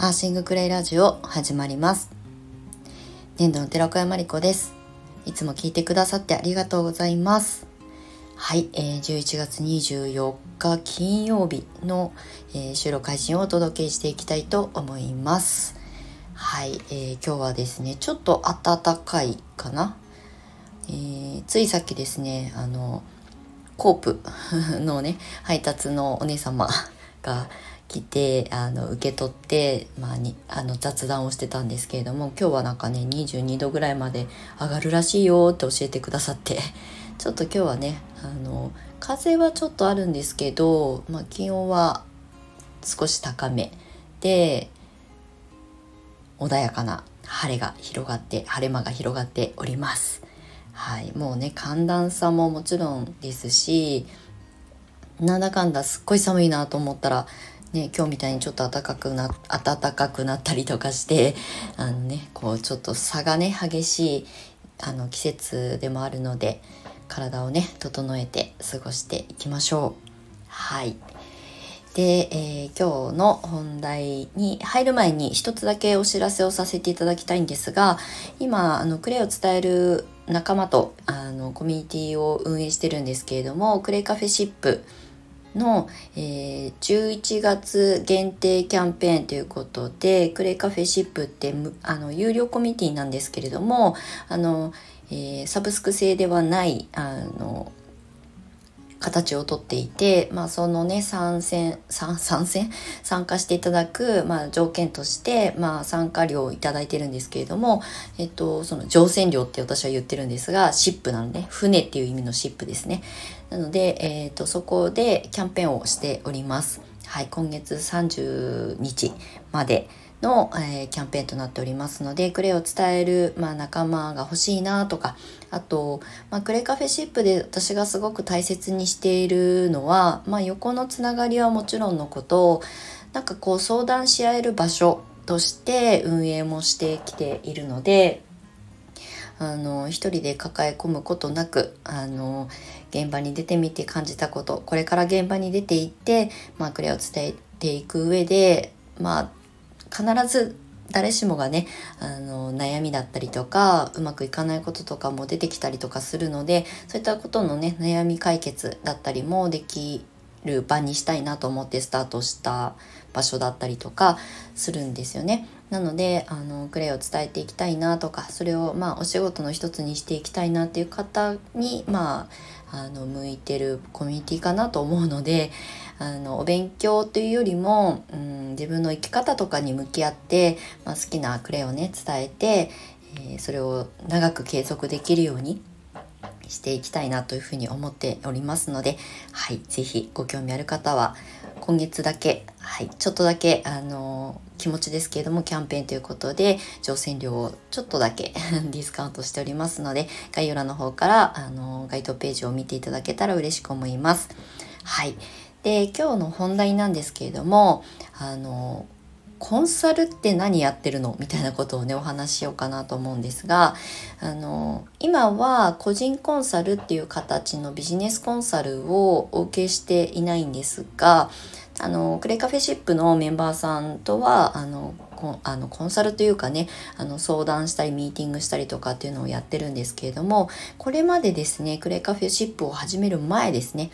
アーシングクレイラジオ始まります。年度の寺子屋まりこです。いつも聞いてくださってありがとうございます。はい、えー、11月24日金曜日の、えー、収録配信をお届けしていきたいと思います。はい、えー、今日はですねちょっと暖かいかな、えー、ついさっきですねあのコープのね配達のお姉様が来てあの受け取って、まあ、にあの雑談をしてたんですけれども今日はなんかね22度ぐらいまで上がるらしいよって教えてくださって ちょっと今日はねあの風はちょっとあるんですけど、まあ、気温は少し高めで穏やかな晴れが広がって晴れ間が広がっております。はい、もうね寒暖差ももちろんですしなんだかんだすっごい寒いなと思ったらね、今日みたいにちょっと暖かくな暖かくなったりとかしてあのねこうちょっと差がね激しいあの季節でもあるので体をね整えて過ごしていきましょう。はいで、えー、今日の本題に入る前に一つだけお知らせをさせていただきたいんですが今あのクレイを伝える仲間とあのコミュニティを運営してるんですけれどもクレイカフェシップの、えー、11月限定キャンペーンということでクレカフェシップってあの有料コミュニティなんですけれどもあの、えー、サブスク制ではないあの形をとっていて、まあ、そのね参戦参参戦？参加していただく、まあ、条件として、まあ、参加料を頂いてるんですけれども、えっと、その乗船料って私は言ってるんですがシップなんで船っていう意味のシップですね。なので、えっと、そこでキャンペーンをしております。はい今月30日までの、えー、キャンペーンとなっておりますのでクレイを伝える、まあ、仲間が欲しいなとかあと、まあ、クレカフェシップで私がすごく大切にしているのは、まあ、横のつながりはもちろんのことなんかこう相談し合える場所として運営もしてきているのであの一人で抱え込むことなくあの現場に出てみて感じたことこれから現場に出ていって、まあ、クレを伝えていく上でまあ必ず誰しもがねあの悩みだったりとかうまくいかないこととかも出てきたりとかするのでそういったことのね悩み解決だったりもできる場にしたいなと思ってスタートした場所だったりとかするんですよね。なのであのクレイを伝えていきたいなとかそれをまあお仕事の一つにしていきたいなっていう方にまああの向いてるコミュニティかなと思うのであのお勉強というよりも、うん、自分の生き方とかに向き合って、まあ、好きなクレをね伝えて、えー、それを長く継続できるようにしていきたいなというふうに思っておりますので、はい、是非ご興味ある方は今月だけ、はい、ちょっとだけ、あの気持ちですけれどもキャンペーンということで乗船料をちょっとだけ ディスカウントしておりますので概要欄の方から、あの該当ページを見ていただけたら嬉しく思います。はい。で今日の本題なんですけれどもあのコンサルって何やってるの？みたいなことをねお話ししようかなと思うんですがあの今は個人コンサルっていう形のビジネスコンサルをお受けしていないんですがあのクレカフェシップのメンバーさんとはあのコあのコンサルというかねあの相談したりミーティングしたりとかっていうのをやってるんですけれどもこれまでですねクレカフェシップを始める前ですね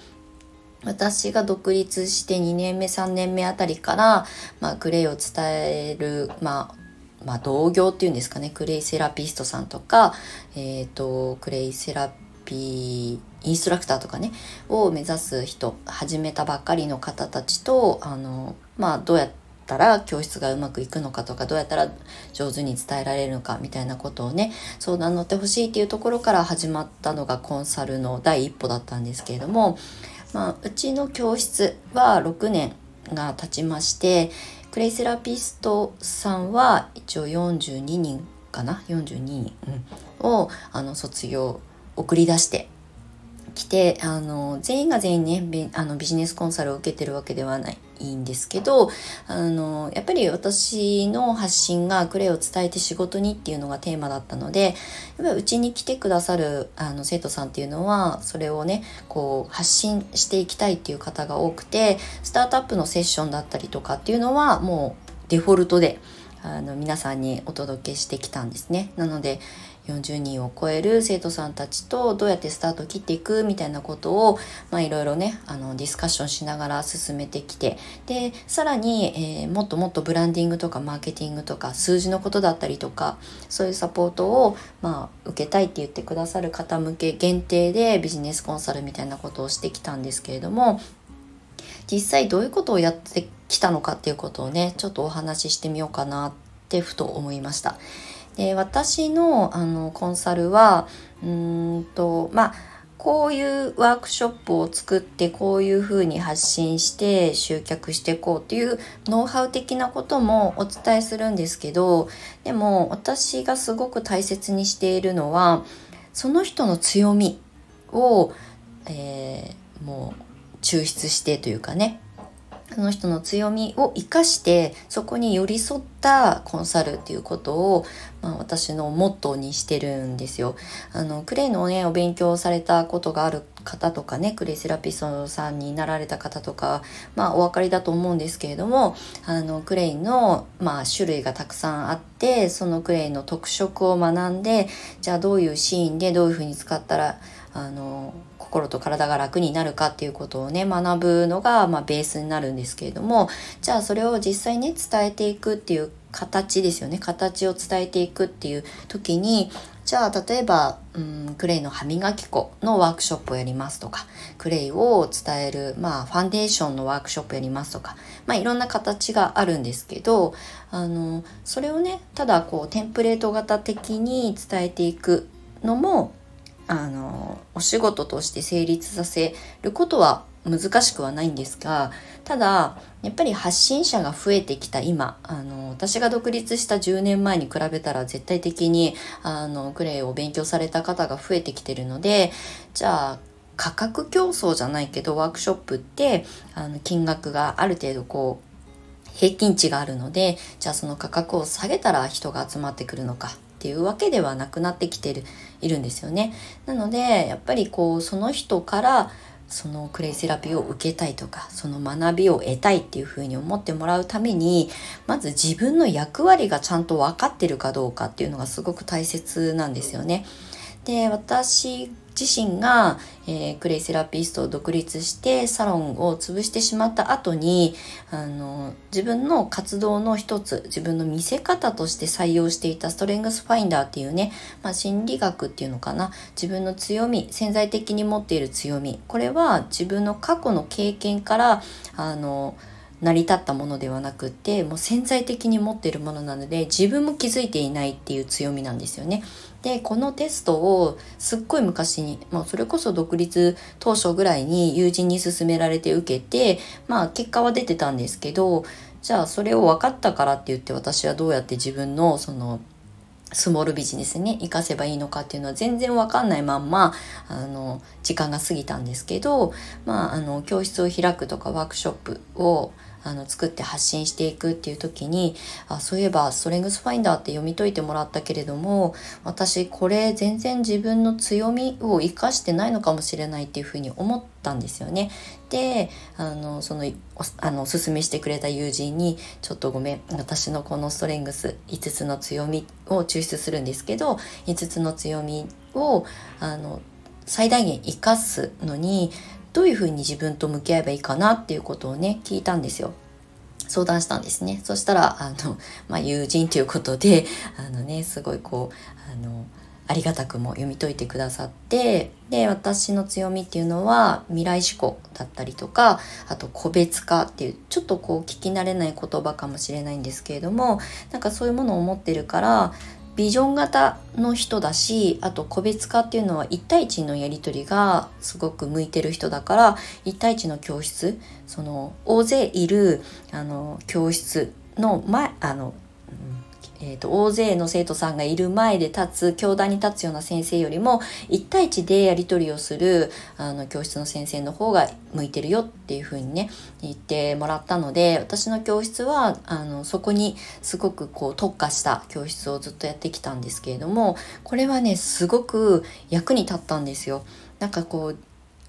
私が独立して2年目3年目あたりから、まあ、クレイを伝える、まあ、まあ、同業っていうんですかね。クレイセラピストさんとか、えーと、クレイセラピーインストラクターとかねを目指す人始めたばっかりの方たちとあの、まあ、どうやったら教室がうまくいくのかとかどうやったら上手に伝えられるのかみたいなことをね相談乗ってほしいっていうところから始まったのがコンサルの第一歩だったんですけれどもまあ、うちの教室は6年が経ちましてクレイセラピストさんは一応42人かな？42人、うん、をあの卒業送り出してきてあの全員が全員ねあのビジネスコンサルを受けてるわけではない。いいんですけどあのやっぱり私の発信がクレイを伝えて仕事にっていうのがテーマだったのでやっぱりうちに来てくださるあの生徒さんっていうのはそれをねこう発信していきたいっていう方が多くてスタートアップのセッションだったりとかっていうのはもうデフォルトであの皆さんにお届けしてきたんですね。なので40人を超える生徒さんたちとどうやってスタートを切っていくみたいなことを、まあ、いろいろねあのディスカッションしながら進めてきてでさらに、えー、もっともっとブランディングとかマーケティングとか数字のことだったりとかそういうサポートを、まあ、受けたいって言ってくださる方向け限定でビジネスコンサルみたいなことをしてきたんですけれども実際どういうことをやってきたのかっていうことをねちょっとお話ししてみようかなってふと思いました。で私のあのコンサルはうーんとまあこういうワークショップを作ってこういうふうに発信して集客していこうっていうノウハウ的なこともお伝えするんですけどでも私がすごく大切にしているのはその人の強みを、えー、もう抽出してというかねその人の強みを生かしてそこに寄り添ったコンサルっていうことを、まあ、私のモットーにしてるんですよ。あのクレイのねお勉強されたことがある方とかねクレイセラピストさんになられた方とか、まあ、お分かりだと思うんですけれどもあのクレイの、まあ、種類がたくさんあってそのクレイの特色を学んでじゃあどういうシーンでどういうふうに使ったらあの心と体が楽になるかっていうことをね学ぶのが、まあ、ベースになるんですけれどもじゃあそれを実際ね伝えていくっていう形ですよね。形を伝えていくっていう時にじゃあ例えば、うん、クレイの歯磨き粉のワークショップをやりますとかクレイを伝える、まあ、ファンデーションのワークショップやりますとか、まあ、いろんな形があるんですけどあのそれをねただこうテンプレート型的に伝えていくのもあのお仕事として成立させることは難しくはないんですがただやっぱり発信者が増えてきた今あの私が独立した10年前に比べたら絶対的にあのクレイを勉強された方が増えてきてるのでじゃあ価格競争じゃないけどワークショップってあの金額がある程度こう平均値があるのでじゃあその価格を下げたら人が集まってくるのか。っていうわけではなくなってきてるいるんですよね。なのでやっぱりこうその人からそのクレイセラピーを受けたいとかその学びを得たいっていうふうに思ってもらうためにまず自分の役割がちゃんと分かってるかどうかっていうのがすごく大切なんですよね。で私自身が、えー、クレイセラピストを独立してサロンを潰してしまった後にあの自分の活動の一つ自分の見せ方として採用していたストレングスファインダーっていうね、まあ、心理学っていうのかな自分の強み潜在的に持っている強みこれは自分の過去の経験からあの成り立ったものではなくてもう潜在的に持っているものなので自分も気づいていないっていう強みなんですよね。でこのテストをすっごい昔に、まあ、それこそ独立当初ぐらいに友人に勧められて受けてまあ結果は出てたんですけどじゃあそれを分かったからって言って私はどうやって自分のそのスモールビジネスに活かせばいいのかっていうのは全然わかんないまんまあの時間が過ぎたんですけど、まあ、あの教室を開くとかワークショップをあの作って発信していくっていう時にあそういえばストレングスファインダーって読み解いてもらったけれども私これ全然自分の強みを生かしてないのかもしれないっていうふうに思ったんですよね。であのそのあのおすすめしてくれた友人に「ちょっとごめん私のこのストレングス5つの強みを抽出するんですけど5つの強みをあの最大限生かすのにどういうふうに自分と向き合えばいいかなっていうことをね聞いたんですよ。相談したんですね。そしたら、あの、まあ、友人ということで、あのね、すごいこう、あの、ありがたくも読み解いてくださってで私の強みっていうのは未来志向だったりとかあと個別化っていうちょっとこう聞き慣れない言葉かもしれないんですけれどもなんかそういうものを持ってるからビジョン型の人だしあと個別化っていうのは1対1のやり取りがすごく向いてる人だから1対1の教室その大勢いるあの教室の前あのえーと、大勢の生徒さんがいる前で立つ教壇に立つような先生よりも1対1でやり取りをするあの教室の先生の方が向いてるよっていうふうにね言ってもらったので私の教室はあのそこにすごくこう特化した教室をずっとやってきたんですけれどもこれはねすごく役に立ったんですよ。なんかこう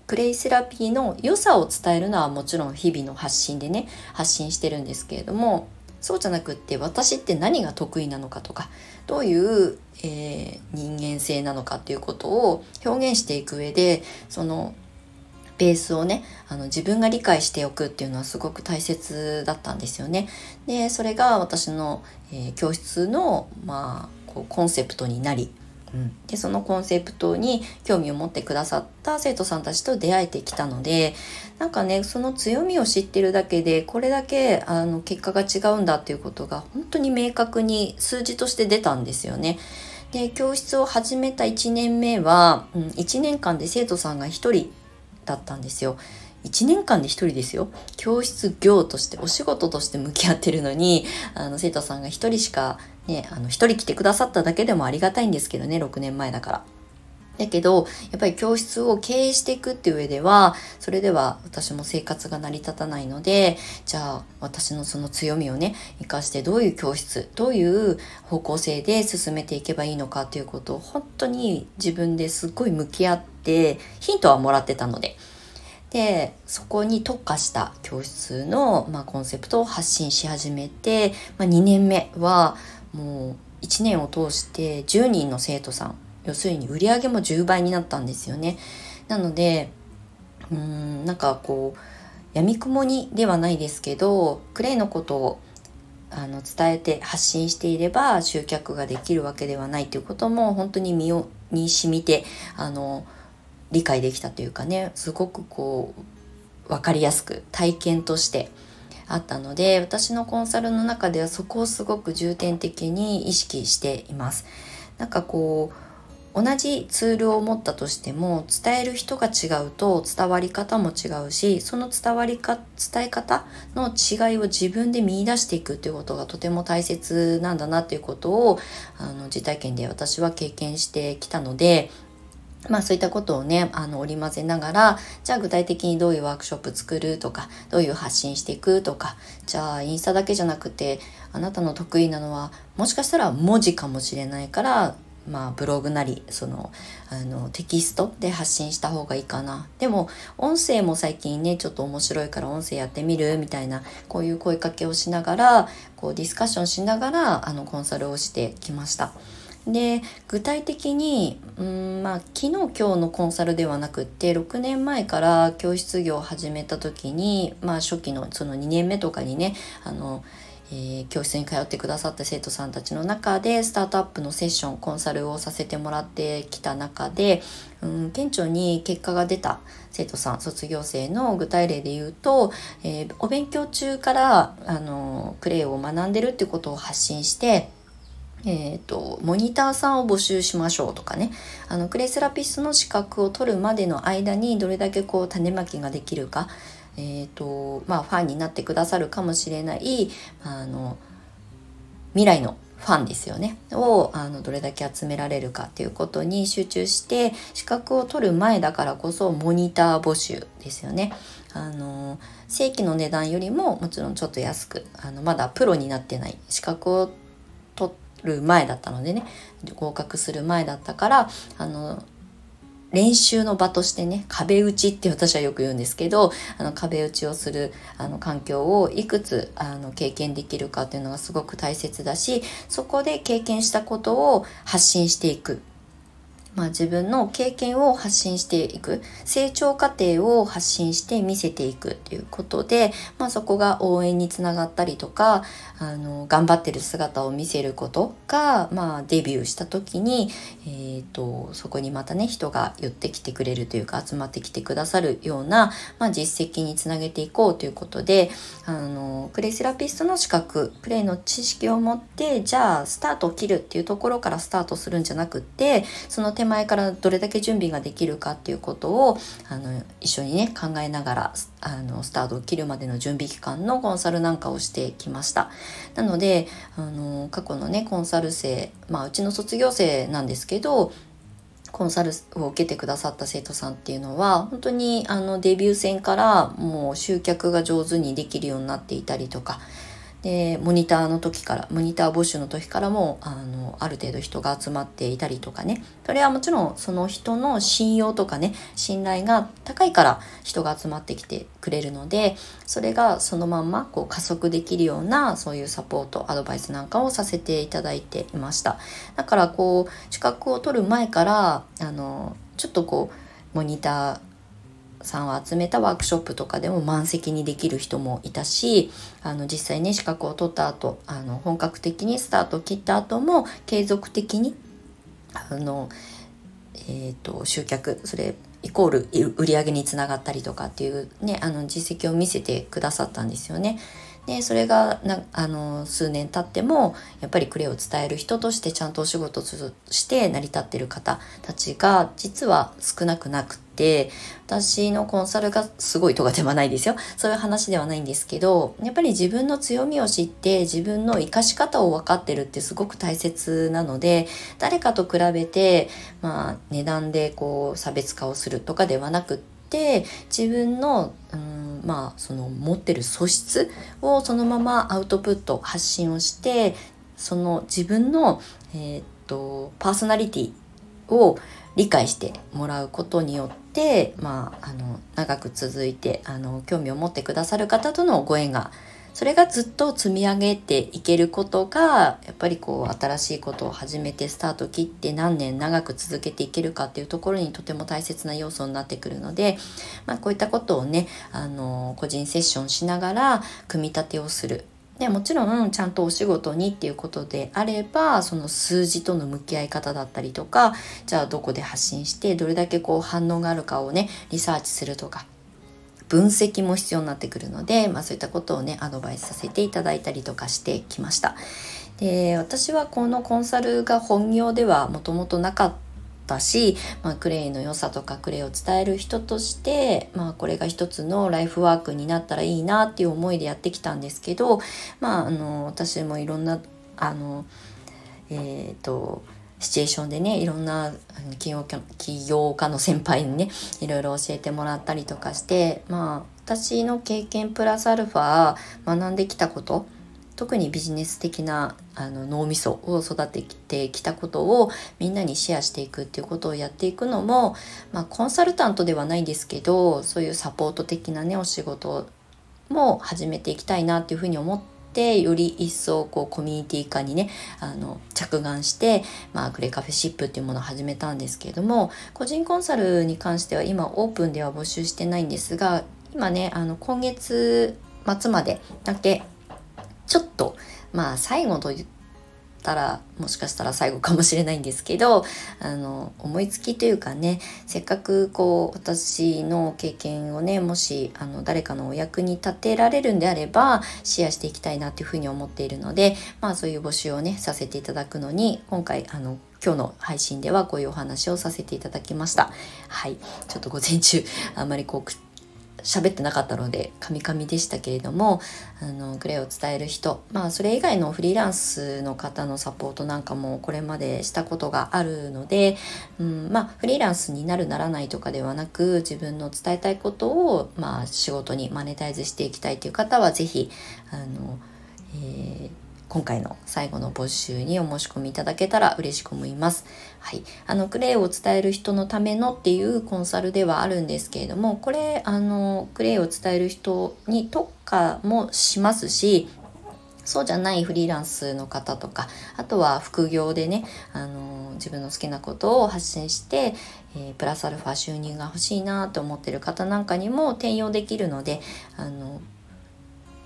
クレイセラピーの良さを伝えるのはもちろん日々の発信でね発信してるんですけれどもそうじゃなくって私って何が得意なのかとかどういう、えー、人間性なのかっていうことを表現していく上でそのベースをねあの自分が理解しておくっていうのはすごく大切だったんですよね。でそれが私の、えー、教室の、まあ、こうコンセプトになり、でそのコンセプトに興味を持ってくださった生徒さんたちと出会えてきたのでなんかねその強みを知ってるだけでこれだけあの結果が違うんだっていうことが本当に明確に数字として出たんですよね。で教室を始めた1年目は、うん、1年間で生徒さんが1人だったんですよ。1年間で1人ですよ教室業としてお仕事として向き合ってるのにあの生徒さんが1人しかねあの1人来てくださっただけでもありがたいんですけどね6年前だから。だけど、やっぱり教室を経営していくっていう上では、それでは私も生活が成り立たないので、じゃあ私のその強みをね、活かしてどういう教室、どういう方向性で進めていけばいいのかっていうことを本当に自分ですっごい向き合って、ヒントはもらってたので、でそこに特化した教室の、まあ、コンセプトを発信し始めて、まあ、2年目はもう1年を通して10人の生徒さん要するに売り上げも10倍になったんですよね。なのでうんなんかこう闇雲にではないですけどクレイのことをあの伝えて発信していれば集客ができるわけではないということも本当に身をに染みてあの理解できたというかねすごくこう分かりやすく体験としてあったので私のコンサルの中ではそこをすごく重点的に意識しています。なんかこう同じツールを持ったとしても伝える人が違うと伝わり方も違うしその伝わりか伝え方の違いを自分で見出していくっていうことがとても大切なんだなっていうことをあの実体験で私は経験してきたのでまあそういったことをね、あの織り交ぜながら、じゃあ具体的にどういうワークショップ作るとか、どういう発信していくとか、じゃあインスタだけじゃなくて、あなたの得意なのは、もしかしたら文字かもしれないから、まあブログなり、その、あのテキストで発信した方がいいかな。でも、音声も最近ね、ちょっと面白いから音声やってみる？みたいな、こういう声かけをしながら、こうディスカッションしながら、あのコンサルをしてきました。で具体的にうんまあ昨日今日のコンサルではなくって6年前から教室業を始めた時にまあ初期のその2年目とかにねあの、えー、教室に通ってくださった生徒さんたちの中でスタートアップのセッションコンサルをさせてもらってきた中で、うん、顕著に結果が出た生徒さん卒業生の具体例で言うと、えー、お勉強中からあのクレイを学んでるってことを発信してえっ、ー、と、モニターさんを募集しましょうとかね、あの、クレイセラピスの資格を取るまでの間にどれだけこう種まきができるか、えっ、ー、と、まあ、ファンになってくださるかもしれない、あの、未来のファンですよねをあのどれだけ集められるかっていうことに集中して資格を取る前だからこそモニター募集ですよね。あの正規の値段よりももちろんちょっと安くあのまだプロになってない資格をる前だったのでね合格する前だったからあの練習の場としてね壁打ちって私はよく言うんですけどあの壁打ちをするあの環境をいくつあの経験できるかっていうのがすごく大切だしそこで経験したことを発信していく。まあ、自分の経験を発信していく。成長過程を発信して見せていくっていうことで、まあ、そこが応援につながったりとかあの頑張ってる姿を見せることが、まあ、デビューした時に、えーと、そこにまたね人が寄ってきてくれるというか集まってきてくださるような、まあ、実績につなげていこうということであのクレイセラピストの資格クレイの知識を持ってじゃあスタートを切るっていうところからスタートするんじゃなくってその手手前からどれだけ準備ができるかっていうことをあの一緒にね考えながらあのスタートを切るまでの準備期間のコンサルなんかをしてきました。なのであの過去のねコンサル生まあうちの卒業生なんですけどコンサルを受けてくださった生徒さんっていうのは本当にあのデビュー戦からもう集客が上手にできるようになっていたりとかでモニターの時からモニター募集の時からもあのある程度人が集まっていたりとかね。それはもちろんその人の信用とかね信頼が高いから人が集まってきてくれるのでそれがそのまんまこう加速できるようなそういうサポートアドバイスなんかをさせていただいていました。だからこう資格を取る前からあのちょっとこうモニターさんを集めたワークショップとかでも満席にできる人もいたしあの実際ね資格を取った後あの本格的にスタートを切った後も継続的にあの、えーと、集客それイコール売り上げにつながったりとかっていうねあの実績を見せてくださったんですよね。でそれがなあの数年経ってもやっぱりクレを伝える人としてちゃんとお仕事として成り立ってる方たちが実は少なくなくて私のコンサルがすごいとかではないですよ。そういう話ではないんですけどやっぱり自分の強みを知って自分の生かし方を分かってるってすごく大切なので誰かと比べて、まあ、値段でこう差別化をするとかではなくって自分の、うんまあその持ってる素質をそのままアウトプット発信をしてその自分の、えー、っとパーソナリティを理解してもらうことによって、まあ、あの長く続いてあの興味を持ってくださる方とのご縁がそれがずっと積み上げていけることがやっぱりこう新しいことを始めてスタート切って何年長く続けていけるかっていうところにとても大切な要素になってくるので、まあ、こういったことをねあの個人セッションしながら組み立てをする。でもちろんちゃんとお仕事にっていうことであればその数字との向き合い方だったりとかじゃあどこで発信してどれだけこう反応があるかをねリサーチするとか分析も必要になってくるので、まあ、そういったことをねアドバイスさせていただいたりとかしてきました。で私はこのコンサルが本業ではもともとなかったし、まあ、クレイの良さとかクレイを伝える人として、まあ、これが一つのライフワークになったらいいなっていう思いでやってきたんですけど、まあ、あの私もいろんなあのえっ、ー、とシチュエーションでねいろんな起業家起業家の先輩にねいろいろ教えてもらったりとかしてまあ私の経験プラスアルファ学んできたこと特にビジネス的なあの脳みそを育ててきたことをみんなにシェアしていくっていうことをやっていくのも、まあ、コンサルタントではないんですけどそういうサポート的なねお仕事も始めていきたいなっていうふうに思ってより一層こうコミュニティ化にねあの着眼して、まあ、グレカフェシップっていうものを始めたんですけれども個人コンサルに関しては今オープンでは募集してないんですが今ねあの今月末までだけちょっとまあ最後と言ったらもしかしたら最後かもしれないんですけどあの思いつきというかねせっかくこう私の経験をねもしあの誰かのお役に立てられるんであればシェアしていきたいなというふうに思っているのでまあそういう募集をねさせていただくのに今回あの今日の配信ではこういうお話をさせていただきました。はい。ちょっと午前中、あんまりこう、喋ってなかったのでカミカミでしたけれどもあのグレーを伝える人まあそれ以外のフリーランスの方のサポートなんかもこれまでしたことがあるので、うん、まあフリーランスになるならないとかではなく自分の伝えたいことをまあ仕事にマネタイズしていきたいという方は是非あの、えー今回の最後の募集にお申し込みいただけたら嬉しく思います。はい。あの、クレイを伝える人のためのっていうコンサルではあるんですけれども、これ、あの、クレイを伝える人に特化もしますし、そうじゃないフリーランスの方とか、あとは副業でね、あの自分の好きなことを発信して、えー、プラスアルファ収入が欲しいなと思ってる方なんかにも転用できるので、あの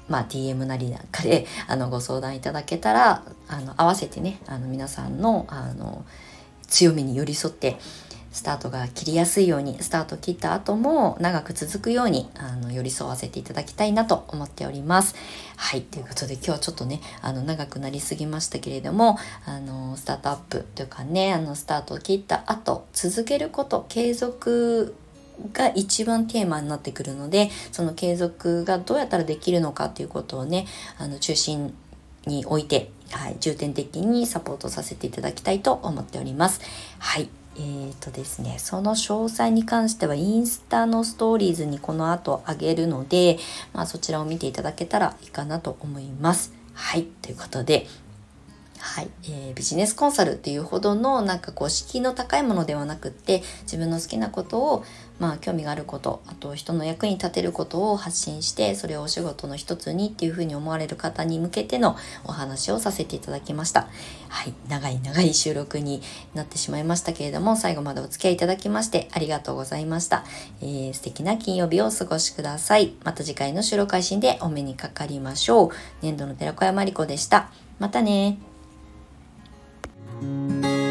まあ、DM なりなんかであのご相談いただけたらあの合わせてねあの皆さんのあの強みに寄り添ってスタートが切りやすいようにスタート切った後も長く続くようにあの寄り添わせていただきたいなと思っております。はいということで今日はちょっとねあの長くなりすぎましたけれどもあのスタートアップというかねあのスタートを切った後続けること継続が一番テーマになってくるのでその継続がどうやったらできるのかっていうことをねあの中心に置いて、はい、重点的にサポートさせていただきたいと思っております。はいえーとですね、その詳細に関してはインスタのストーリーズにこの後あげるので、まあ、そちらを見ていただけたらいいかなと思います。はい、ということで、はい、えー、ビジネスコンサルっていうほどのなんかこう敷居の高いものではなくって自分の好きなことをまあ興味があることあと人の役に立てることを発信してそれをお仕事の一つにっていうふうに思われる方に向けてのお話をさせていただきました。はい。長い長い収録になってしまいましたけれども最後までお付き合いいただきましてありがとうございました、えー、素敵な金曜日をお過ごしください。また次回の収録配信でお目にかかりましょう。年度の寺子屋まりこでした。またね Thank you.